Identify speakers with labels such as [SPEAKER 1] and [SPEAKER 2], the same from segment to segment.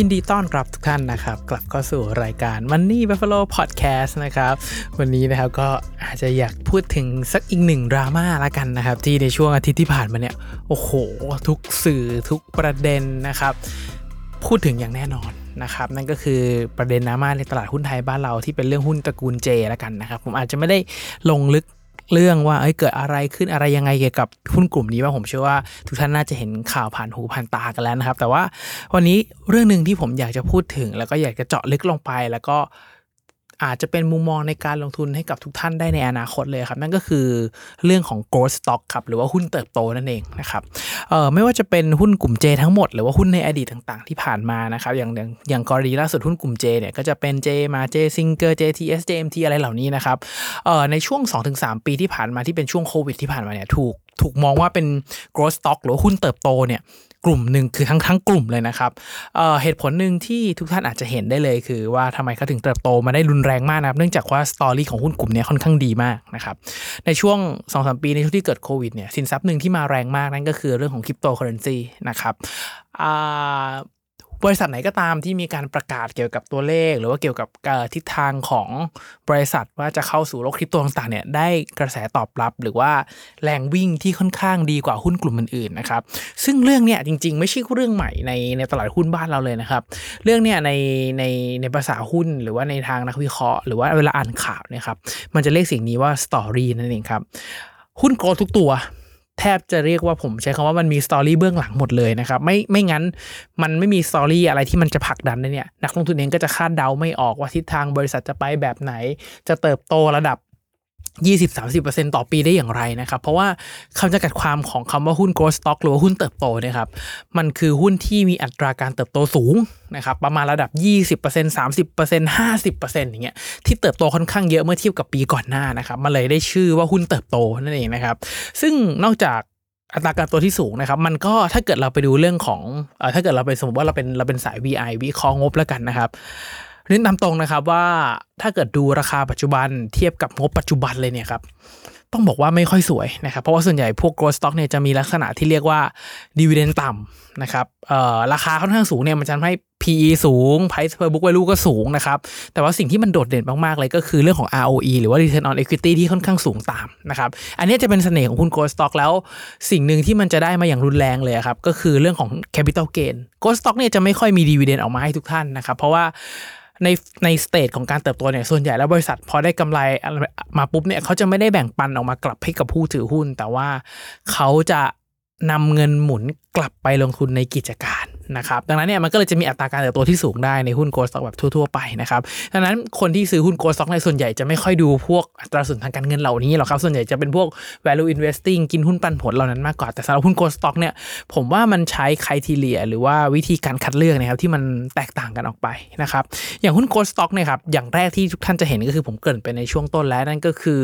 [SPEAKER 1] ยินดีต้อนรับทุกท่านนะครับ กลับเข้าสู่รายการ Money Buffalo Podcast นะครับ วันนี้นะครับก็อาจจะอยากพูดถึงสักอีกหนึ่งดราม่าละกันนะครับ ที่ในช่วงอาทิตย์ที่ผ่านมาเนี่ย โอ้โห ทุกสื่อทุกประเด็นนะครับ พูดถึงอย่างแน่นอนนะครับนั่นก็คือประเด็นดราม่าในตลาดหุ้นไทยบ้านเราที่เป็นเรื่องหุ้นตระกูลเจล้วกันนะครับ ผมอาจจะไม่ได้ลงลึก เรื่องว่าเอ้ยเกิดอะไรขึ้นอะไรยังไงเกี่ยวกับหุ้นกลุ่มนี้ว่าผมเชื่อว่าทุกท่านน่าจะเห็นข่าวผ่านหูผ่านตากันแล้วนะครับ แต่ว่าวันนี้เรื่องหนึ่งที่ผมอยากจะพูดถึง แล้วก็อยากจะเจาะลึกลงไปแล้วก็ อาจจะเป็นมุมมองในการลงทุนให้กับทุกท่านได้ในอนาคตเลยครับ นั่นก็คือเรื่องของ growth stock ครับหรือว่าหุ้นเติบโตนั่นเองนะครับเอ่อไม่ว่าจะเป็นหุ้นกลุ่ม J ทั้งหมด หรือว่าหุ้นในอดีตต่างๆ ที่ผ่านมานะครับอย่างอย่างอย่างกรณีล่าสุดหุ้นกลุ่ม J เนี่ยก็จะเป็น J มา J Singer JTS JMT อะไรเหล่านี้นะครับเอ่อในช่วง 2-3 ปีที่ผ่านมาที่เป็นช่วงโควิดที่ผ่านมาเนี่ยถูกถูกมองว่าเป็น growth stock หรือหุ้นเติบโตเนี่ย กลุ่มหนึ่งคือทั้งทั้งกลุ่มเลยนะครับเเหตุผลหนึ่งที่ทุกท่านอาจจะเห็นได้เลยคือว่าทำไมเขาถึงเติบโตมาได้รุนแรงมากนะครับ เนื่องจากว่าสตอรี่ของหุ้นกลุ่มนี้ค่อนข้างดีมากนะครับ ในช่วง 2-3 ปีในช่วงที่เกิดโควิดเนี่ยสินทรัพย์หนึ่งที่มาแรงมากนั่นก็คือเรื่องของคริปโตเคอเรนซีนะครับ บริษัทไหนก็ตามที่มีการประกาศเกี่ยวกับตัวเลข หรือว่าเกี่ยวกับทิศทางของบริษัทว่าจะเข้าสู่โลกคริปโตต่างๆเนี่ยได้กระแสตอบรับ หรือว่าแรงวิ่งที่ค่อนข้างดีกว่าหุ้นกลุ่มอื่นๆนะครับซึ่งเรื่องเนี้ยจริงๆ ไม่ใช่เรื่องใหม่ในในตลาดหุ้นบ้านเราเลยนะครับ เรื่องเนี้ยในในในภาษาหุ้นหรือว่าในทางนักวิเคราะห์ หรือว่าเวลาอ่านข่าวเนี่ยครับมันจะเรียกสิ่งนี้ว่า story นั่นเองครับหุ้น growth ทุกตัว แทบจะเรียกว่าผมใช้คำว่ามันมี story เบื้องหลังหมดเลยนะครับไม่ไม่งั้นมันไม่มี story อะไรที่มันจะผลักดันเนี่ยนักลงทุนเองก็จะคาดเดาไม่ออกว่าทิศทางบริษัทจะไปแบบไหน จะเติบโตระดับ 20-30%ต่อปีได้อย่างไรนะครับ เพราะว่าคำจำกัดความของคำว่าหุ้น growth stock หรือว่าหุ้นเติบโตนะครับ มันคือหุ้นที่มีอัตราการเติบโตสูงนะครับ ประมาณระดับ 20% 30% 50%อย่างเงี้ย ที่เติบโตค่อนข้างเยอะเมื่อเทียบกับปีก่อนหน้านะครับ มันเลยได้ชื่อว่าหุ้นเติบโตนั่นเองนะครับ ซึ่งนอกจากอัตราการตัวที่สูงนะครับ มันก็ถ้าเกิดเราไปดูเรื่องของอถ้าเกิดเราไปสมมติว่าเราเป็นเราเป็นสาย VI วิเคราะห์งบแล้วกันนะครับ น้นตามตรงนะครับว่าถ้าเกิดดูราคาปัจจุบันเทียบกับงบปัจจุบันเลยเนี่ยครับต้องบอกว่าไม่ค่อยสวยนะครับ เพราะว่าส่วนใหญ่พวก growth stock เนี่ยจะมีลักษณะที่เรียกว่า dividend ต่ำนะครับราคาค่อนข้างสูงเนี่ยมันจะทำให้ PE สูง price per book value ก็สูงนะครับ แต่ว่าสิ่งที่มันโดดเด่นมาก ๆ เลยก็คือเรื่องของ ROE หรือว่า return on equity ที่ค่อนข้างสูงตามนะครับ อันนี้จะเป็นเสน่ห์ของหุ้น growth stock แล้วสิ่งหนึ่งที่มันจะได้มาอย่างรุนแรงเลยครับ ก็คือเรื่องของ capital gain growth stock เนี่ยจะไม่ค่อยมี dividend ออกมาให้ทุกท่านนะครับ เพราะว่า ในในสเตจของการเติบโตเนี่ยส่วนใหญ่แล้วบริษัทพอได้กำไรมาปุ๊บเนี่ยเขาจะไม่ได้แบ่งปันออกมากลับให้กับผู้ถือหุ้น แต่ว่าเขาจะ นำเงินหมุนกลับไปลงทุนในกิจการนะครับดังนั้นเนี่ยมันก็เลยจะมีอัตราการเติบโตที่สูงได้ในหุ้น growth stock แบบทั่วๆไปนะครับดังนั้นคนที่ซื้อหุ้น growth stock ในส่วนใหญ่จะไม่ค่อยดูพวกอัตราส่วนทางการเงินเหล่านี้หรอกครับส่วนใหญ่จะเป็นพวก value investing กินหุ้นปันผลเหล่านั้นมากกว่าแต่สำหรับหุ้น growth stock เนี่ยผมว่ามันใช้ criteria หรือว่าวิธีการคัดเลือกนะครับที่มันแตกต่างกันออกไปนะครับอย่างหุ้น growth stock เนี่ยครับอย่างแรกที่ทุกท่านจะเห็นก็คือผมเกริ่นไปในช่วงต้นแล้วนั่นก็คือ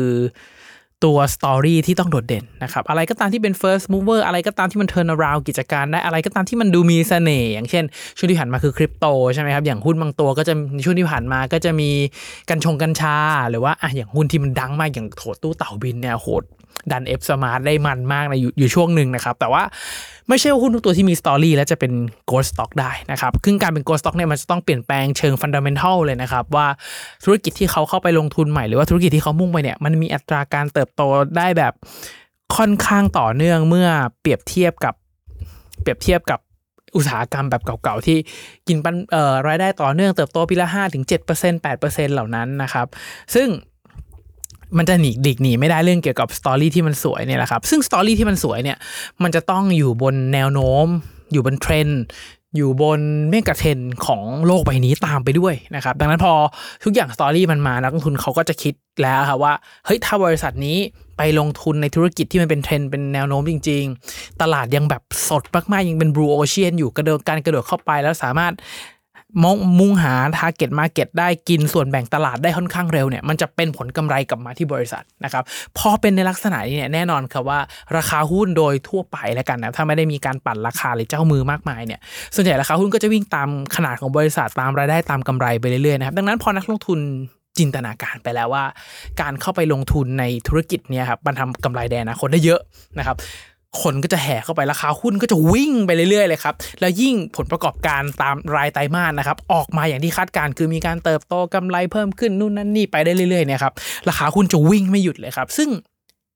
[SPEAKER 1] ตัว story ที่ต้องโดดเด่นนะครับ อะไรก็ตามที่เป็น first mover อะไรก็ตามที่มัน turn around กิจการได้ อะไรก็ตามที่มันดูมีเสน่ห์อย่างเช่น ช่วงที่ผ่านมาคือคริปโตใช่ไหมครับ อย่างหุ้นบางตัวก็จะในช่วงที่ผ่านมาก็จะมีกัญชงกัญชา หรือว่าอะอย่างหุ้นที่มันดังมากอย่างโถตู้เต่าบินเนี่ยโหด ดัน FSMART ได้มันมากในอยู่ช่วงหนึ่งนะครับ แต่ว่าไม่ใช่ว่าหุ้นทุกตัวที่มี story แล้วจะเป็น growth stock ได้นะครับซึ่งการเป็น growth stock เนี่ยมันจะต้องเปลี่ยนแปลงเชิง fundamental เลยนะครับ ว่าธุรกิจที่เขาเข้าไปลงทุนใหม่หรือว่าธุรกิจที่เขามุ่งไปเนี่ยมันมีอัตราการเติบโตได้แบบค่อนข้างต่อเนื่องเมื่อเปรียบเทียบกับเปรียบเทียบกับอุตสาหกรรมแบบเก่าๆ ที่กินปันรายได้ต่อเนื่องเติบโตปีละห้าถึงเจ็ดเปอร์เซ็นต์แปดเปอร์เซ็นต์เหล่านั้นนะครับ ซึ่ง มันจะหนีดิกหนีไม่ได้เรื่องเกี่ยวกับ story ที่มันสวยเนี่ยแหละครับ ซึ่ง story ที่มันสวยเนี่ยมันจะต้องอยู่บนแนวโน้ม อยู่บนเทรนด์อยู่บน mega trend ของโลกใบนี้ตามไปด้วยนะครับ ดังนั้นพอทุกอย่าง story มันมานักลงทุนเขาก็จะคิดแล้วครับว่าเฮ้ยถ้าบริษัทนี้ไปลงทุนในธุรกิจที่มันเป็นเทรนด์เป็นแนวโน้มจริง ๆ ตลาดยังแบบสดมากๆยังเป็น blue ocean อยู่กระโดดการกระโดดเข้าไปแล้วสามารถ มองมุ่งหา target market ได้กินส่วนแบ่งตลาดได้ค่อนข้างเร็วเนี่ยมันจะเป็นผลกำไรกลับมาที่บริษัทนะครับพอเป็นในลักษณะนี้เนี่ยแน่นอนครับว่าราคาหุ้นโดยทั่วไปแล้วกันนะถ้าไม่ได้มีการปั่นราคาหรือเจ้ามือมากมายเนี่ยส่วนใหญ่ราคาหุ้นก็จะวิ่งตามขนาดของบริษัทตามรายได้ตามกำไรไปเรื่อยๆนะครับดังนั้นพอนักลงทุนจินตนาการไปแล้วว่า การเข้าไปลงทุนในธุรกิจเนี่ยครับมันทำกำไรแดนนะคนได้เยอะนะครับ คนก็จะแห่เข้าไปราคาหุ้นก็จะวิ่งไปเรื่อยๆเลยครับแล้วยิ่งผลประกอบการตามรายไตรมาสนะครับออกมาอย่างที่คาดการคือมีการเติบโตกำไรเพิ่มขึ้นนู่นนั่นนี่ไปได้เรื่อยๆเนี่ยครับราคาหุ้นจะวิ่งไม่หยุดเลยครับ ซึ่ง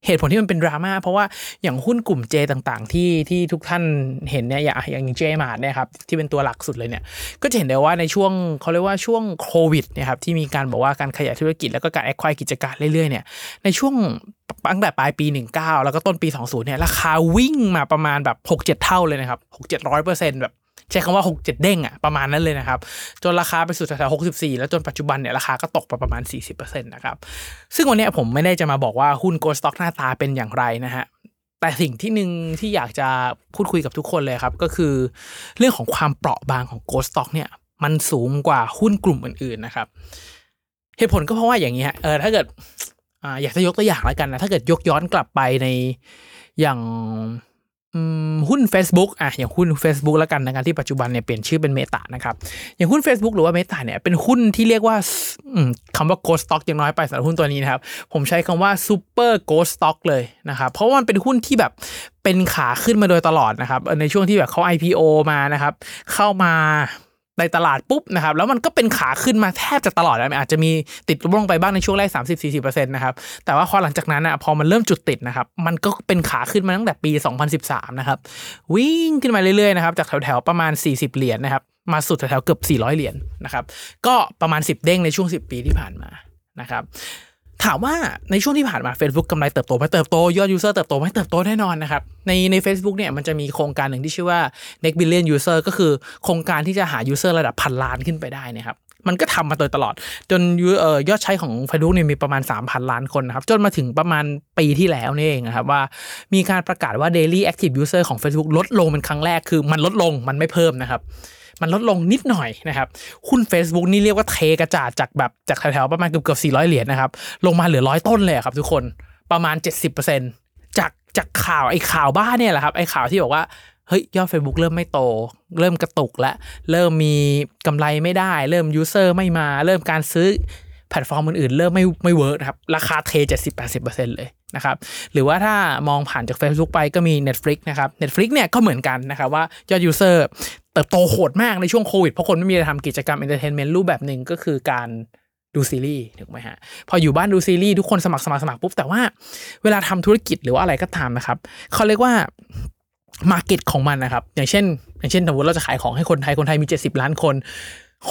[SPEAKER 1] เหตุผลที่มันเป็นดราม่าเพราะว่าอย่างหุ้นกลุ่มเจต่างๆ ที่ที่ทุกท่านเห็นเนี่ยอย่างอย่างเจมาร์เนี่ยครับที่เป็นตัวหลักสุดเลยเนี่ยก็จะเห็นได้ว่าในช่วงเขาเรียกว่าช่วงโควิดนี่ยครับที่มีการบอกว่าการขยายธุรกิจแล้วก็การแอคควายกิจการเรื่อยๆเนี่ยในช่วง ตั้งแต่ปลายปี 19 แล้วก็ต้นปี 20 เนี่ย ราคาวิ่งมาประมาณแบบ 6-7 เท่าเลยนะครับ 6-700เปอร์เซ็นต์แบบใช้คำว่า 6 7 เด้งอะประมาณนั้นเลยนะครับ จนราคาไปสู่แถวๆ64 แล้วจนปัจจุบันเนี่ยราคาก็ตกไปประมาณ 40%นะครับ ซึ่งวันนี้ผมไม่ได้จะมาบอกว่าหุ้น growth stock หน้าตาเป็นอย่างไรนะฮะ แต่สิ่งที่หนึ่งที่อยากจะพูดคุยกับทุกคนเลยครับ ก็คือเรื่องของความเปราะบางของ growth stock เนี่ยมันสูงกว่าหุ้นกลุ่มอื่นๆนะครับ เหตุผลก็เพราะว่าอย่างนี้ฮะเออถ้าเกิด อ่าอยากจะยกตัวอย่างแล้วกันนะถ้าเกิดยกย้อนกลับไปในอย่างหุ้น Facebook อะอย่างหุ้น Facebook แล้วกันนะครับที่ปัจจุบันเนี่ยเปลี่ยนชื่อเป็นเมตานะครับอย่างหุ้น Facebook หรือว่าเมตาเนี่ยเป็นหุ้นที่เรียกว่าคำว่า Ghost Stock ยังน้อยไปสำหรับหุ้นตัวนี้นะครับ ผมใช้คำว่า Super Ghost Stock เลยนะครับเพราะว่ามันเป็นหุ้นที่แบบเป็นขาขึ้นมาโดยตลอดนะครับในช่วงที่แบบเขา IPO มานะครับเข้ามา ในตลาดปุ๊บนะครับแล้วมันก็เป็นขาขึ้นมาแทบจะตลอดนะอาจจะมีติดลงไปบ้างในช่วงแรก 30-40%นะครับแต่ว่าพอหลังจากนั้นอะพอมันเริ่มจุดติดนะครับมันก็เป็นขาขึ้นมาตั้งแต่ปี 2013 นะครับวิ่งขึ้นมาเรื่อยๆนะครับจากแถวๆประมาณ 40 เหรียญนะครับมาสุดแถวๆเกือบ 400 เหรียญนะครับก็ประมาณ 10 เด้งในช่วง 10 ปีที่ผ่านมานะครับ ถามว่าในช่วงที่ผ่านมา Facebook กำไรเติบโตไหมเติบโต ยอด user เติบโตไหมเติบโตแน่นอนนะครับ ในใน a c e b o o k เนี่ยมันจะมีโครงการหนึ่งที่ชื่อว่า next billion user ก็คือโครงการที่จะหา user ระดับพันล้านขึ้นไปได้นะครับ มันก็ทำมาโดยตลอด จนยอดใช้ของ Facebook เนี่ยมีประมาณ 3,000 ล้านคนนะครับ จนมาถึงประมาณปีที่แล้วนี่เองนะครับว่ามีการประกาศว่า daily active user ของ Facebook ลดลงเป็นครั้งแรกคือมันลดลงมันไม่เพิ่มนะครับมันลดลงนิดหน่อยนะครับหุ้น Facebook นี่เรียกว่าเทกระจาดจากแบบจากแถวๆประมาณเกือบเกือบ400 เหรียญนะครับลงมาเหลือร้อยต้นเลยครับทุกคนประมาณ 70%จากจากข่าวไอ้ข่าวบ้าเนี่ยแหละครับไอ้ข่าวที่บอกว่า เฮ้ยยอด Facebook เริ่มไม่โต เริ่มกระตุกแล้วเริ่มมีกำไรไม่ได้ เริ่มยูเซอร์ไม่มา เริ่มการซื้อแพลตฟอร์มอื่นๆ เริ่มไม่ไม่ work ครับ ราคาเท 70-80%เลยนะครับ หรือว่าถ้ามองผ่านจาก Facebook ไปก็มี Netflix นะครับ Netflix เนี่ยก็เหมือนกันนะครับว่ายอด user เติบโตโหดมากในช่วงโควิด เพราะคนไม่มีอะไรทำกิจกรรม entertainment รูปแบบหนึ่งก็คือการดูซีรีส์ถูกไหมฮะ พออยู่บ้านดูซีรีส์ทุกคนสมัครสมัครสมัครปุ๊บ แต่ว่าเวลาทำธุรกิจหรือว่าอะไรก็ตามนะครับ เขาเรียกว่า market ของมันนะครับ อย่างเช่น อย่างเช่นสมมติเราจะขายของให้คนไทยคนไทยมี 70 ล้านคน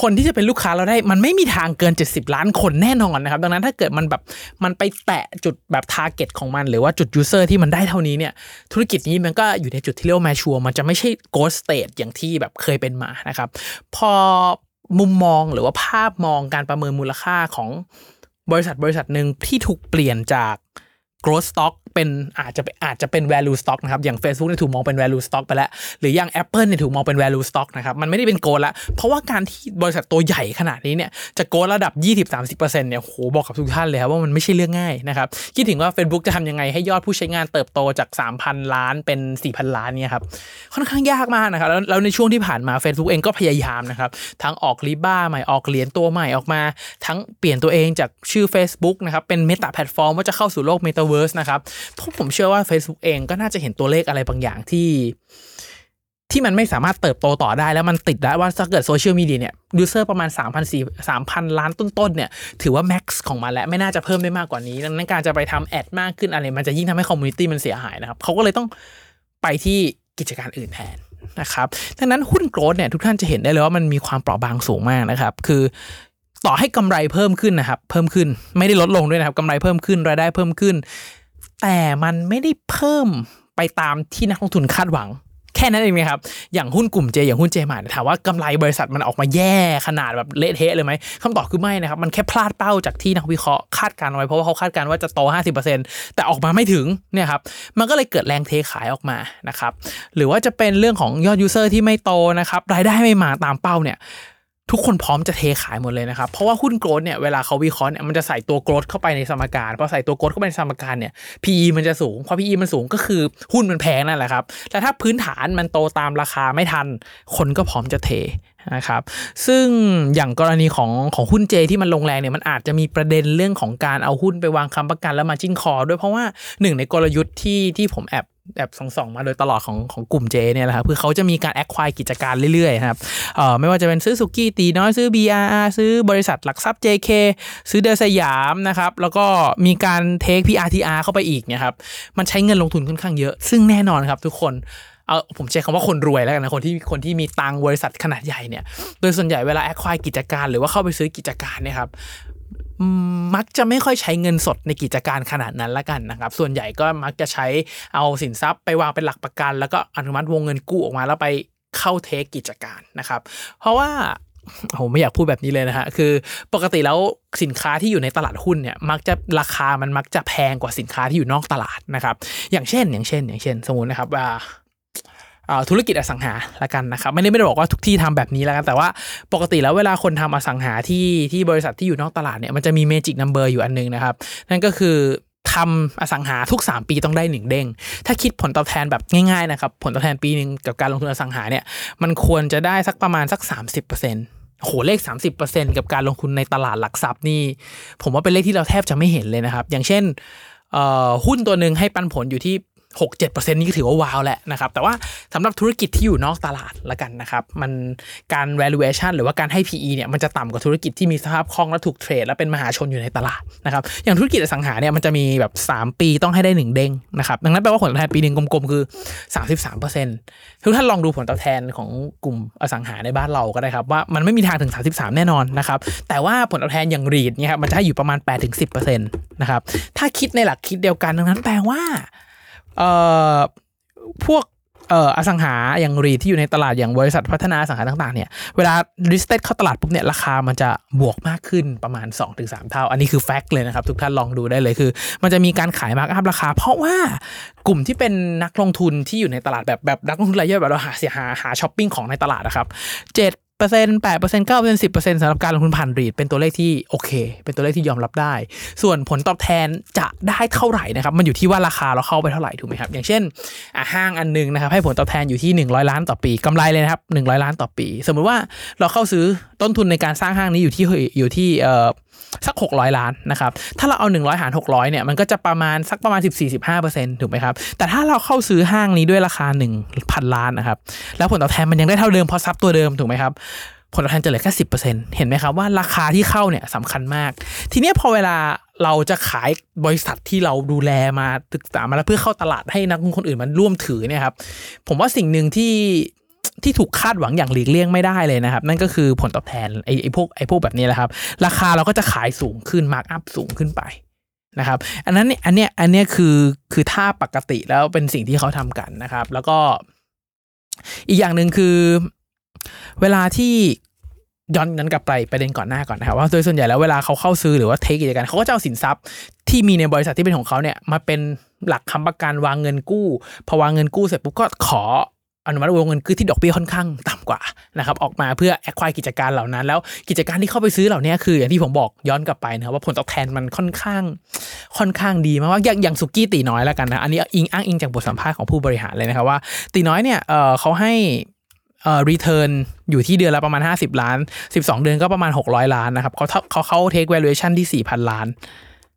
[SPEAKER 1] คนที่จะเป็นลูกค้าเราได้ มันไม่มีทางเกิน 70 ล้านคนแน่นอนนะครับ ดังนั้นถ้าเกิดมันแบบมันไปแตะจุดแบบ target ของมัน หรือว่าจุด user ที่มันได้เท่านี้เนี่ย ธุรกิจนี้มันก็อยู่ในจุดที่เรียกว่า mature มันจะไม่ใช่ growth stage อย่างที่แบบเคยเป็นมานะครับ พอมุมมองหรือว่าภาพมองการประเมินมูลค่าของบริษัทบริษัทหนึ่งที่ถูกเปลี่ยนจาก growth stock เป็นอาจจะอาจจะเป็น value stock นะครับ อย่าง Facebook เนี่ยถูกมองเป็น value stock ไปแล้ว หรืออย่าง Apple เนี่ยถูกมองเป็น value stock นะครับ มันไม่ได้เป็นโกลละ เพราะว่าการที่บริษัทตัวใหญ่ขนาดนี้เนี่ยจะโกลระดับ 20-30%เนี่ยโหบอกกับทุกท่านเลยครับว่ามันไม่ใช่เรื่องง่ายนะครับ คิดถึงว่า Facebook จะทำยังไงให้ยอดผู้ใช้งานเติบโตจาก 3,000 ล้านเป็น 4,000 ล้านเนี่ยครับค่อนข้างยากมากนะครับแล้วในช่วงที่ผ่านมา Facebook เองก็พยายามนะครับทั้งออกรีบ้าใหม่ออกเหรียญตัวใหม่ออกมา ทั้งเปลี่ยนตัวเองจากชื่อ Facebook นะครับเป็น Meta แพลตฟอร์มว่าจะเข้าสู่โลก Metaverse นะครับผมเชื่อว่า Facebook เองก็น่าจะเห็นตัวเลขอะไรบางอย่างที่ ที่มันไม่สามารถเติบโตต่อได้แล้วมันติดได้ว่าถ้าเกิดโซเชียลมีเดียเนี่ย user ประมาณ3 0 0 4 3 0 0 ล้านต้นๆเนี่ย ถือว่า max ของมันแล้ว ไม่น่าจะเพิ่มได้มากกว่านี้ดังนั้นการจะไปทำ ad มากขึ้นอะไร มันจะยิ่งทำให้ community มันเสียหายนะครับเขาก็เลยต้องไปที่กิจการอื่นแทนนะครับดังนั้นหุ้น growth เนี่ยทุกท่านจะเห็นได้เลยว่ามันมีความเปราะบางสูงมากนะครับ คือต่อให้กำไรเพิ่มขึ้นนะครับ เพิ่มขึ้นไม่ได้ลดลงด้วยนะครับกำไรเพิ่มขึ้นรายได้เพิ่มขึ้น แต่มันไม่ได้เพิ่มไปตามที่นักลงทุนคาดหวัง แค่นั้นเองนะครับ อย่างหุ้นกลุ่มเจอย่างหุ้นเจมาถามว่ากำไรบริษัทมันออกมาแย่ขนาดแบบเละเทะเลยไหมคำตอบคือไม่นะครับ มันแค่พลาดเป้าจากที่นักวิเคราะห์คาดการณ์ไว้เพราะว่าเขาคาดการณ์ว่าจะโต 50%แต่ออกมาไม่ถึงเนี่ยครับมันก็เลยเกิดแรงเทขายออกมานะครับหรือว่าจะเป็นเรื่องของยอด user ที่ไม่โตนะครับรายได้ไม่มาตามเป้าเนี่ย ทุกคนพร้อมจะเทขายหมดเลยนะครับ เพราะว่าหุ้นโกรดเนี่ยเวลาเขาวิเคราะห์เนี่ยมันจะใส่ตัวโกรดเข้าไปในสมการพอใส่ตัวโกรดเข้าไปในสมการเนี่ย PE มันจะสูงพอ PE มันสูงก็คือหุ้นมันแพงนั่นแหละครับแต่ถ้าพื้นฐานมันโตตามราคาไม่ทัน คนก็พร้อมจะเทนะครับซึ่งอย่างกรณีของของหุ้นเจที่มันลงแรงเนี่ยมันอาจจะมีประเด็นเรื่องของการเอาหุ้นไปวางค้ำประกันแล้วมาจิ้นคอ ด้วยเพราะว่าหนึ่งในกลยุทธ์ที่ที่ผมแอบ แอบส่องมาโดยตลอดของของกลุ่มเจเนี่ยแหละครับคือเขาจะมีการแอคควายกิจการเรื่อยๆครับเอ่อไม่ว่าจะเป็นซื้อสุกี้ตีน้อยซื้อ BRR ซื้อบริษัทหลักทรัพย์ JK ซื้อเดลสยามนะครับแล้วก็มีการเทค PRTR เข้าไปอีกเนี่ยครับมันใช้เงินลงทุนค่อนข้างเยอะ ซึ่งแน่นอนครับทุกคนเอาผมใช้คำว่าคนรวยแล้วกันนะคนที่คนที่มีตังบริษัทขนาดใหญ่เนี่ยโดยส่วนใหญ่เวลาแอคควายกิจการ หรือว่าเข้าไปซื้อกิจการเนี่ยครับ มักจะไม่ค่อยใช้เงินสดในกิจการขนาดนั้นละกันนะครับ ส่วนใหญ่ก็มักจะใช้เอาสินทรัพย์ไปวางเป็นหลักประกัน แล้วก็อนุมัติวงเงินกู้ออกมาแล้วไปเข้า take กิจการนะครับ เพราะว่าผมไม่อยากพูดแบบนี้เลยนะฮะ คือปกติแล้วสินค้าที่อยู่ในตลาดหุ้นเนี่ยมักจะราคามันมักจะแพงกว่าสินค้าที่อยู่นอกตลาดนะครับ อย่างเช่น อย่างเช่น อย่างเช่น สมมตินะครับว่า ธุรกิจอสังหาละกันนะครับไม่ได้ไม่ได้บอกว่าทุกที่ทำแบบนี้แล้วกันแต่ว่าปกติแล้วเวลาคนทำอสังหาที่ที่บริษัทที่อยู่นอกตลาดเนี่ยมันจะมี magic number อยู่อันนึงนะครับ นั่นก็คือทำอสังหาทุก 3 ปีต้องได้หนึ่งเด้ง ถ้าคิดผลตอบแทนแบบง่ายๆนะครับ ผลตอบแทนปีหนึ่งกับการลงทุนอสังหาเนี่ย มันควรจะได้สักประมาณสัก 30%โหเลข 30%กับการลงทุนในตลาดหลักทรัพย์นี่ ผมว่าเป็นเลขที่เราแทบจะไม่เห็นเลยนะครับ อย่างเช่นหุ้นตัวหนึ่งให้ปันผลอยู่ที่ 6 7นี่ก็ถือว่าว้าวแหละนะครับ แต่ว่าสำหรับธุรกิจที่อยู่นอกตลาดละกันนะครับ มันการ valuation หรือว่าการให้ PE เนี่ยมันจะต่ำกว่าธุรกิจที่มีสภาพคล่องและถูกเทรดและเป็นมหาชนอยู่ในตลาดนะครับ อย่างธุรกิจอสังหาเนี่ยมันจะมีแบบ 3 ปีต้องให้ได้ 1 เด้งนะครับดังนั้นแปลว่าผลตอบแทนปีหนึ่งกลมๆ คือ 33%ทุกท่านลองดูผลตอบแทนของกลุ่มอสังหาในบ้านเราก็ได้ครับว่ามันไม่มีทางถึง 33 แน่นอนนะครับแต่ว่าผลตอบแทนอย่างรีดเนี่ยครับมันจะให้อยู่ประมาณ8-10%นะครับถ้าคิดในหลักคิดเดียวกันดังนั้นแปลว่า เอ่อพวกเอ่ออสังหาอย่างรีที่อยู่ในตลาดอย่างบริษัทพัฒนาอสังหาต่างๆเนี่ยเวลา listed เข้าตลาดปุ๊บเนี่ยราคามันจะบวกมากขึ้นประมาณ 2-3 เท่า อันนี้คือ fact เลยนะครับ ทุกท่านลองดูได้เลยคือ มันจะมีการขาย mark up ราคา เพราะว่ากลุ่มที่เป็นนักลงทุนที่อยู่ในตลาดแบบแบบนักลงทุนรายย่อยแบบเราหาเสียหาหาช้อปปิ้งของในตลาดนะครับเจ็ด เปอร์เซ็นต์แปดเปอร์เซ็นต์เก้าเปอร์เซ็นต์สิบเปอร์เซ็นต์สำหรับการลงทุนผ่าน REIT เป็นตัวเลขที่โอเค เป็นตัวเลขที่ยอมรับได้ ส่วนผลตอบแทนจะได้เท่าไหร่นะครับ มันอยู่ที่ว่าราคาเราเข้าไปเท่าไหร่ถูกไหมครับ อย่างเช่นห้างอันนึงนะครับให้ผลตอบแทนอยู่ที่ 100 ล้านต่อปีกำไรเลยนะครับ100 ล้านต่อปี สมมุติว่าเราเข้าซื้อต้นทุนในการสร้างห้างนี้อยู่ที่อยู่ที่เอ่อสัก 600 ล้านนะครับ ถ้าเราเอา 100 หาร 600 เนี่ย มันก็จะประมาณสักประมาณ 14-15%ถูกไหมครับ แต่ถ้าเราเข้าซื้อห้างนี้ด้วยราคา 1,000 ล้านนะครับ แล้วผลตอบแทนมันยังได้เท่าเดิมเพราะซับตัวเดิมถูกไหมครับ ผลตอบแทนจะเหลือแค่สิเห็นไหมครับว่าราคาที่เข้าเนี่ยสำคัญมาก ทีนี้พอเวลาเราจะขายบริษัทที่เราดูแลมาศึกษามาแล้วเพื่อเข้าตลาดให้นักลงทุนคนอื่นมันร่วมถือเนี่ยครับ ผมว่าสิ่งหนึ่งที่ ที่ถูกคาดหวังอย่างหลีกเลี่ยงไม่ได้เลยนะครับ นั่นก็คือผลตอบแทนไอ้ไอ้พวกไอ้พวกแบบนี้แหละครับ ราคาเราก็จะขายสูงขึ้นมาร์กอัพสูงขึ้นไปนะครับ อันนั้นเนี่ยอันเนี้ยอันเนี้ยคือคือท่าปกติแล้วเป็นสิ่งที่เขาทำกันนะครับ แล้วก็ อีกอย่างหนึ่งคือ เวลาที่ย้อนนั้นกลับไปประเด็นก่อนหน้าก่อนนะครับว่าโดยส่วนใหญ่แล้วเวลาเขาเข้าซื้อหรือว่าเทคกิจการเขาก็จะเอาสินทรัพย์ที่มีในบริษัทที่เป็นของเขาเนี่ยมาเป็นหลักค้ำประกันวางเงินกู้ พอวางเงินกู้เสร็จปุ๊บก็ขอ อนุมัติวงเงินคือที่ดอกเบี้ยค่อนข้างต่ำกว่านะครับออกมาเพื่อ acquire กิจการเหล่านั้น แล้วกิจการที่เข้าไปซื้อเหล่านี้คืออย่างที่ผมบอกย้อนกลับไปนะครับว่าผลตอบแทนมันค่อนข้างค่อนข้างดีมากว่าอย่างอย่างสุกี้ตีน้อยแล้วกันนะอันนี้อิงอ้างอิงจากบทสัมภาษณ์ของผู้บริหารเลยนะครับว่า ตีน้อยเนี่ยเออเขาให้เอ่อ return อยู่ที่เดือนละประมาณ 50 ล้าน 12 เดือนก็ประมาณ 600 ล้านนะครับเขาเขาเขา take valuation ที่ 4,000 ล้าน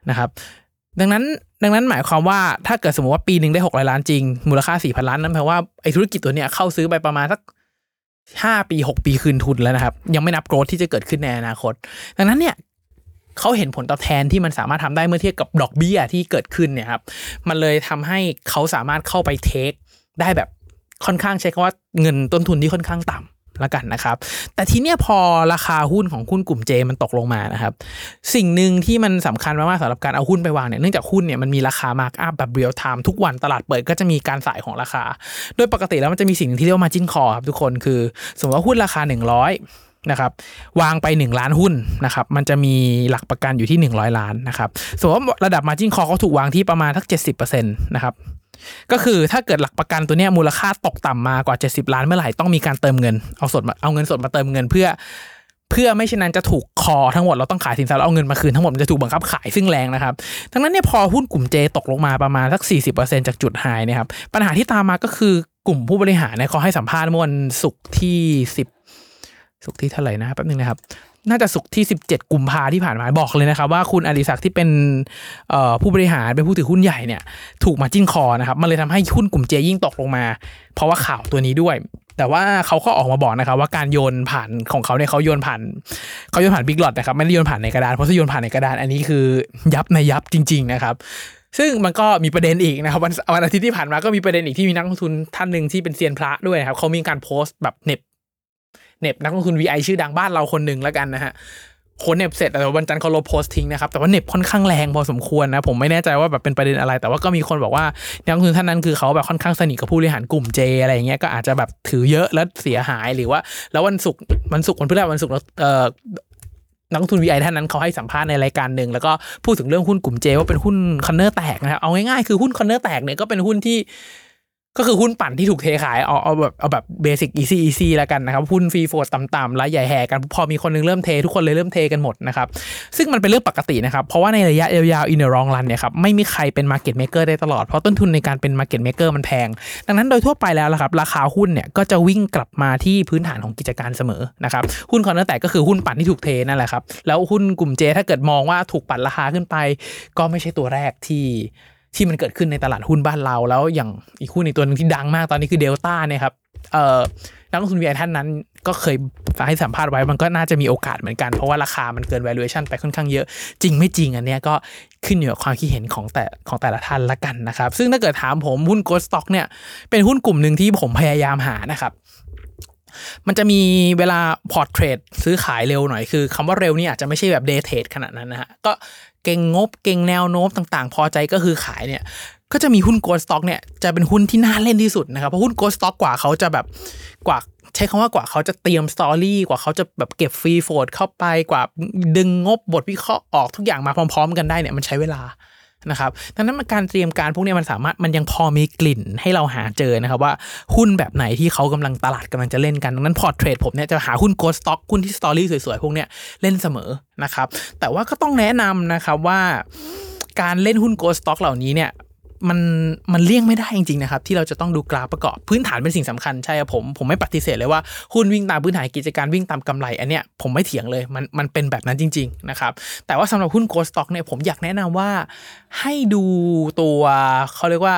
[SPEAKER 1] นะครับ ดังนั้นดังนั้นหมายความว่าถ้าเกิดสมมติว่าปีหนึ่งได้หกร้อยล้านจริง มูลค่าสี่พันล้านนั้นแปลว่าไอ้ธุรกิจตัวเนี้ยเข้าซื้อไปประมาณสักห้าปีหกปีคืนทุนแล้วนะครับ ยังไม่นับโกรธที่จะเกิดขึ้นในอนาคต ดังนั้นเนี่ยเขาเห็นผลตอบแทนที่มันสามารถทำได้เมื่อเทียบกับดอกเบี้ยที่เกิดขึ้นเนี่ยครับมันเลยทำให้เขาสามารถเข้าไปเทคได้แบบค่อนข้างใช้คำว่าเงินต้นทุนที่ค่อนข้างต่ำแล้วกันนะครับ แต่ทีเนี้ยพอราคาหุ้นของหุ้นกลุ่ม J มันตกลงมานะครับ สิ่งหนึ่งที่มันสำคัญมากๆสำหรับการเอาหุ้นไปวางเนี่ยเนื่องจากหุ้นเนี่ยมันมีราคา mark up แบบ real time ทุกวันตลาดเปิดก็จะมีการสายของราคา โดยปกติแล้วมันจะมีสิ่งที่เรียกว่า margin call ครับทุกคนคือ สมมติว่าหุ้นราคา 100นะครับวางไป 1 ล้านหุ้นนะครับมันจะมีหลักประกันอยู่ที่ 100 ล้านนะครับสมมติว่าระดับ margin call เขาถูกวางที่ประมาณสัก 70%นะครับ ก็คือถ้าเกิดหลักประกันตัวนี้มูลค่าตกต่ำมากว่า 70 ล้านเมื่อไหร่ต้องมีการเติมเงินเอาสดมาเอาเงินสดมาเติมเงินเพื่อ เพื่อไม่เช่นนั้นจะถูกคอทั้งหมดเราต้องขายสินทรัพย์เอาเงินมาคืนทั้งหมดมันจะถูกบังคับขายซึ่งแรงนะครับดังนั้นเนี่ยพอหุ้นกลุ่มเจตกลงมาประมาณสัก 40%จากจุดไฮเนี่ยครับปัญหาที่ตามมาก็คือกลุ่มผู้บริหารเนี่ยเขาให้สัมภาษณ์เมื่อวันศุกร์ที่ 10 ศุกร์ที่เท่าไหร่นะแป๊บนึงนะครับ น่าจะศุกที่ 17 กุมภาที่ผ่านมาบอกเลยนะครับ ว่าคุณอดิศักดิ์ที่เป็นผู้บริหารเป็นผู้ถือหุ้นใหญ่เนี่ยถูกมาจิ้นคอนะครับมันเลยทำให้หุ้นกลุ่มเจยิ่งตกลงมา เพราะว่าข่าวตัวนี้ด้วย แต่ว่าเขาก็ออกมาบอกนะครับ ว่าการโยนผ่านของเขาเนี่ยเขาโยนผ่านเขาโยนผ่านบิ๊กหลอดนะครับไม่ได้โยนผ่านในกระดานเพราะถ้าโยนผ่านในกระดานอันนี้คือยับในยับจริง ๆ นะครับซึ่งมันก็มีประเด็นอีกนะครับวันวันอาทิตย์ที่ผ่านมาก็มีประเด็นอีกที่มีนักลงทุนท่านหนึ่งที่เป็นเซียนพระด้วยนะครับเขามีการโพสต์แบบเน็บ เน็บนักลงทุน VI ชื่อดังบ้านเราคนหนึ่งแล้วกันนะฮะคนเน็บเสร็จแต่วันจันทร์เขาลบโพสต์ทิ้งนะครับแต่ว่าเน็บค่อนข้างแรงพอสมควรนะผมไม่แน่ใจว่าแบบเป็นประเด็นอะไร แต่ว่าก็มีคนบอกว่านักลงทุนท่านนั้นคือเขาแบบค่อนข้างสนิทกับผู้บริหารกลุ่ม J อะไรอย่างเงี้ยก็อาจจะแบบถือเยอะแล้วเสียหายหรือว่า แล้ววันศุกร์วันศุกร์วันพฤหัสวันศุกร์เอ่อนักลงทุน VI ท่านนั้นเขาให้สัมภาษณ์ในรายการหนึ่งแล้วก็พูดถึงเรื่องหุ้นกลุ่ม J ว่าเป็นหุ้น corner แตกนะครับเอาง่ายๆคือหุ้น corner แตกเนี่ยก็เป็นหุ้นที่ ก็คือหุ้นปั่นที่ถูกเทขายเอาเอาแบบเอาแบบ basic easy easy แล้วกันนะครับ หุ้น free float ต่ำๆแล้วใหญ่แห่กัน พอมีคนหนึงเริ่มเท ทุกคนเลยเริ่มเทกันหมดนะครับ ซึ่งมันเป็นเรื่องปกตินะครับ เพราะว่าในระยะยาวๆ in the long run เนี่ยครับไม่มีใครเป็น market maker ได้ตลอด เพราะต้นทุนในการเป็น market maker มันแพง ดังนั้นโดยทั่วไปแล้วละครับราคาหุ้นเนี่ยก็จะวิ่งกลับมาที่พื้นฐานของกิจการเสมอนะครับหุ้น corner แตกก็คือหุ้นปั่นที่ถูกเทนั่นแหละครับแล้วหุ้นกลุ่ม J ถ้าเกิดมองว่าถูกปั่นราคาขึ้นไป ก็ไม่ใช่ตัวแรกที่ ที่มันเกิดขึ้นในตลาดหุ้นบ้านเรา แล้วอย่างอีกหุ้นอีกตัวหนึ่งที่ดังมากตอนนี้คือเดลต้าเนี่ยครับเอ่อนักลงทุน VI ท่านนั้นก็เคยให้สัมภาษณ์ไว้มันก็น่าจะมีโอกาสเหมือนกัน เพราะว่าราคามันเกิน valuation ไปค่อนข้างเยอะ จริงไม่จริงอันเนี้ยก็ขึ้นอยู่กับความคิดเห็นของแต่ของแต่ละท่านละกันนะครับ ซึ่งถ้าเกิดถามผมหุ้น growth stock เนี่ยเป็นหุ้นกลุ่มหนึ่งที่ผมพยายามหานะครับมันจะมีเวลาพอร์ต trade ซื้อขายเร็วหน่อยคือคำว่าเร็วนี่อาจจะไม่ใช่แบบ day trade ขนาดนั้นนะฮะก็ เก็งงบเก็งแนวโน้มต่างๆ พอใจก็คือขายเนี่ยก็จะมีหุ้น growth stock เนี่ยจะเป็นหุ้นที่น่าเล่นที่สุดนะครับเพราะหุ้น growth stock กว่าเขาจะแบบกว่าใช้คำว่ากว่าเขาจะเตรียม story กว่าเขาจะแบบเก็บ free float เข้าไปกว่าดึงงบบทวิเคราะห์ออกทุกอย่างมาพร้อม ๆ กันได้เนี่ยมันใช้เวลา นะครับดังนั้นการเตรียมการพวกนี้มันสามารถมันยังพอมีกลิ่นให้เราหาเจอนะครับว่าหุ้นแบบไหนที่เขากำลังตลาดกำลังจะเล่นกันดังนั้นพอร์ต trade ผมเนี่ยจะหาหุ้น growth stock หุ้นที่ story สวยๆ พวกเนี้ยเล่นเสมอนะครับแต่ว่าก็ต้องแนะนำนะครับว่าการเล่นหุ้น growth stock เหล่านี้เนี่ย มันมันเลี่ยงไม่ได้จริงๆนะครับที่เราจะต้องดูกราฟประกอบพื้นฐานเป็นสิ่งสำคัญใช่ครับผมผมไม่ปฏิเสธเลยว่าหุ้นวิ่งตามพื้นฐานกิจการวิ่งตามกำไรอันเนี้ยผมไม่เถียงเลยมันมันเป็นแบบนั้นจริงๆนะครับแต่ว่าสำหรับหุ้น growth stock เนี่ยผมอยากแนะนำว่าให้ดูตัวเขาเรียกว่า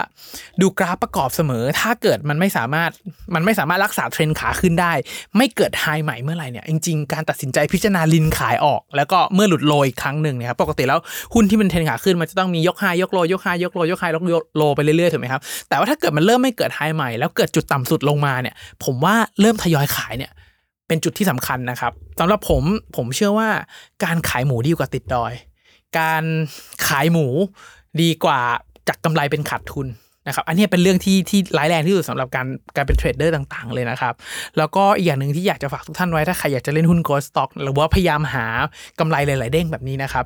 [SPEAKER 1] ดูกราฟประกอบเสมอ ถ้าเกิดมันไม่สามารถมันไม่สามารถรักษาเทรนขาขึ้นได้ ไม่เกิด high ใหม่เมื่อไหร่เนี่ยจริงๆการตัดสินใจพิจารณาลินขายออก แล้วก็เมื่อหลุด low อีกครั้งหนึ่งเนะครับปกติแล้วหุ้นที่มันเทรนขาขึ้นมันจะต้องมียก high ยก low ยก high ยก low ยก high ยก low low ไปเรื่อยๆถูกไหมครับแต่ว่าถ้าเกิดมันเริ่มไม่เกิดไฮใหม่แล้วเกิดจุดต่ำสุดลงมาเนี่ย ผมว่าเริ่มทยอยขายเนี่ยเป็นจุดที่สำคัญนะครับสำหรับผมผมเชื่อว่าการขายหมูดีกว่าติดดอย การขายหมูดีกว่าจากกำไรเป็นขาดทุนนะครับอันนี้เป็นเรื่องที่ที่ร้ายแรงที่สุดสำหรับการการเป็นเทรดเดอร์ต่างๆ เลยนะครับ แล้วก็อีกอย่างหนึ่งที่อยากจะฝากทุกท่านไว้ถ้าใครอยากจะเล่นหุ้นโกลด์สต็อกหรือว่าพยายามหากำไรหลาย ๆ เด้งแบบนี้นะครับ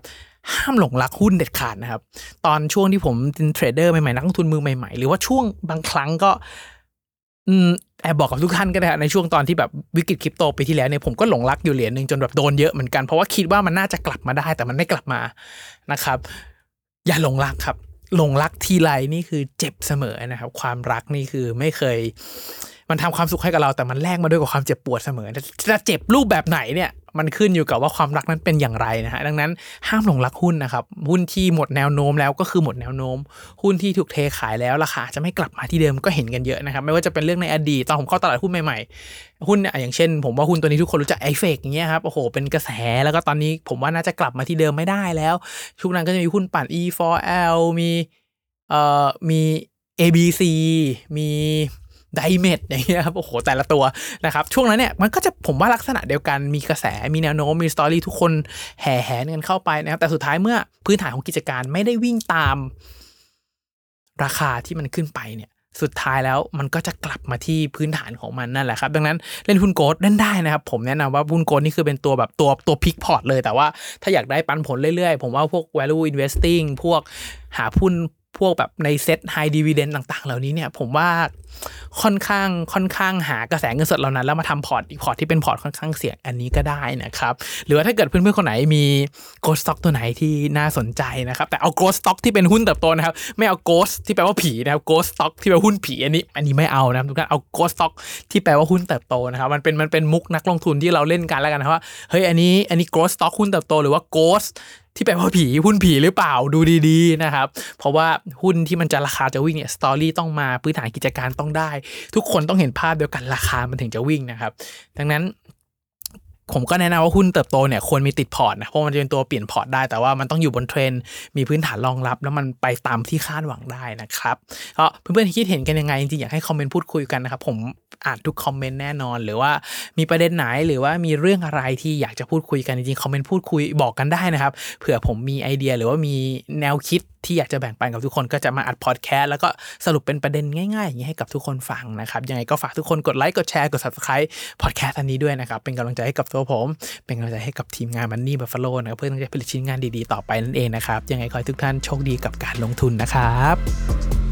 [SPEAKER 1] ห้ามหลงรักหุ้นเด็ดขาดนะครับ ตอนช่วงที่ผมเป็นเทรดเดอร์ใหม่ๆนักลงทุนมือใหม่ๆ หรือว่าช่วงบางครั้งก็ อืมแอบบอกกับทุกท่านก็ได้ในช่วงตอนที่แบบวิกฤตคริปโตไปที่แล้วเนี่ยผมก็หลงรักอยู่เหรียญหนึ่งจนแบบโดนเยอะเหมือนกันเพราะว่าคิดว่ามันน่าจะกลับมาได้แต่มันไม่กลับมานะครับ อย่าหลงรักครับ หลงรักทีไรนี่คือเจ็บเสมอนะครับ ความรักนี่คือไม่เคย มันทำความสุขให้กับเราแต่มันแลกมาด้วยกับความเจ็บปวดเสมอจะเจ็บรูปแบบไหนเนี่ยมันขึ้นอยู่กับว่าความรักนั้นเป็นอย่างไรนะฮะดังนั้นห้ามหลงรักหุ้นนะครับ หุ้นที่หมดแนวโน้มแล้วก็คือหมดแนวโน้ม หุ้นที่ถูกเทขายแล้วราคาจะไม่กลับมาที่เดิมก็เห็นกันเยอะนะครับ ไม่ว่าจะเป็นเรื่องในอดีตตอนผมเข้าตลาดหุ้นใหม่ๆ หุ้นเนี่ยอย่างเช่น ผมว่าหุ้นตัวนี้ทุกคนรู้จักไอเฟกอย่างเงี้ยครับโอ้โหเป็นกระแสแล้วก็ตอนนี้ผมว่าน่าจะกลับมาที่เดิมไม่ได้แล้วช่วงนั้นก็จะมีหุ้นปั่น E4L มีเอ่อมี ABC มีไดเมดอย่างเงี้ยครับโอ้โหแต่ละตัวนะครับช่วงนั้นเนี่ยมันก็จะผมว่าลักษณะเดียวกันมีกระแสมีแนวโน้มมี story ทุกคนแห่แหนกันเข้าไปนะครับแต่สุดท้ายเมื่อพื้นฐานของกิจการไม่ได้วิ่งตามราคาที่มันขึ้นไปเนี่ย สุดท้ายแล้วมันก็จะกลับมาที่พื้นฐานของมันนั่นแหละครับ ดังนั้นเล่นหุ้น growth เล่นได้นะครับ ผมแนะนำว่าหุ้น growth นี่คือเป็นตัวแบบตัวตัวพลิกพอร์ตเลย แต่ว่าถ้าอยากได้ปันผลเรื่อยๆ ผมว่าพวก value investing พวกหาหุ้น พวกแบบใน SET High Dividend ต่าง ๆ เหล่านี้เนี่ยผมว่าค่อนข้างค่อนข้างหากระแสเงินสดเหล่านั้น แล้วมาทำพอร์ตอีกพอร์ตที่เป็นพอร์ตค่อนข้างเสี่ยงอันนี้ก็ได้นะครับ หรือว่าถ้าเกิดเพื่อนๆคนไหนมี growth stock ตัวไหนที่น่าสนใจนะครับ แต่เอา growth stock ที่เป็นหุ้นเติบโตนะครับ ไม่เอา ghost ที่แปลว่าผีนะครับ ghost stock ที่แปลว่าหุ้นผีอันนี้ อันนี้ไม่เอานะทุกท่านเอา growth stock ที่แปลว่าหุ้นเติบโตนะครับมันเป็นมันเป็นมุกนักลงทุนที่เราเล่นกันแล้วกันนะว่าเฮ้ยอันนี้อันนี้ growth stock หุ้นเติบโตหรือว่า ghost ที่แปลว่าผีหุ้นผีหรือเปล่าดูดีๆนะครับ เพราะว่าหุ้นที่มันจะราคาจะวิ่งเนี่ย story ต้องมาพื้นฐานกิจการต้องได้ ทุกคนต้องเห็นภาพเดียวกันราคามันถึงจะวิ่งนะครับ ดังนั้น ผมก็แนะนำว่าหุ้นเติบโตเนี่ยควรมีติดพอร์ตนะเพราะมันจะเป็นตัวเปลี่ยนพอร์ตได้ แต่ว่ามันต้องอยู่บนเทรนมีพื้นฐานรองรับ แล้วมันไปตามที่คาดหวังได้นะครับก็เพื่อนๆคิดเห็นกันยังไงจริงๆอยากให้คอมเมนต์พูดคุยกันนะครับผมอ่านทุกคอมเมนต์แน่นอน หรือว่ามีประเด็นไหนหรือว่ามีเรื่องอะไรที่อยากจะพูดคุยกันจริงๆคอมเมนต์พูดคุยบอกกันได้นะครับเผื่อผมมีไอเดียหรือว่ามีแนวคิด ที่อยากจะแบ่งปันกับทุกคนก็จะมาอัดพอดแคสต์แล้วก็สรุปเป็นประเด็นง่ายๆอย่างนี้ให้กับทุกคนฟังนะครับยังไงก็ฝากทุกคนกดไลค์กดแชร์กด subscribe พอดแคสต์อันนี้ด้วยนะครับเป็นกำลังใจให้กับตัวผม เป็นกำลังใจให้กับทีมงาน Money Buffalo นะครับเพื่อที่จะผลิตชิ้นงานดีๆต่อไปนั่นเองนะครับยังไงขอให้ทุกท่านโชคดีกับการลงทุนนะครับ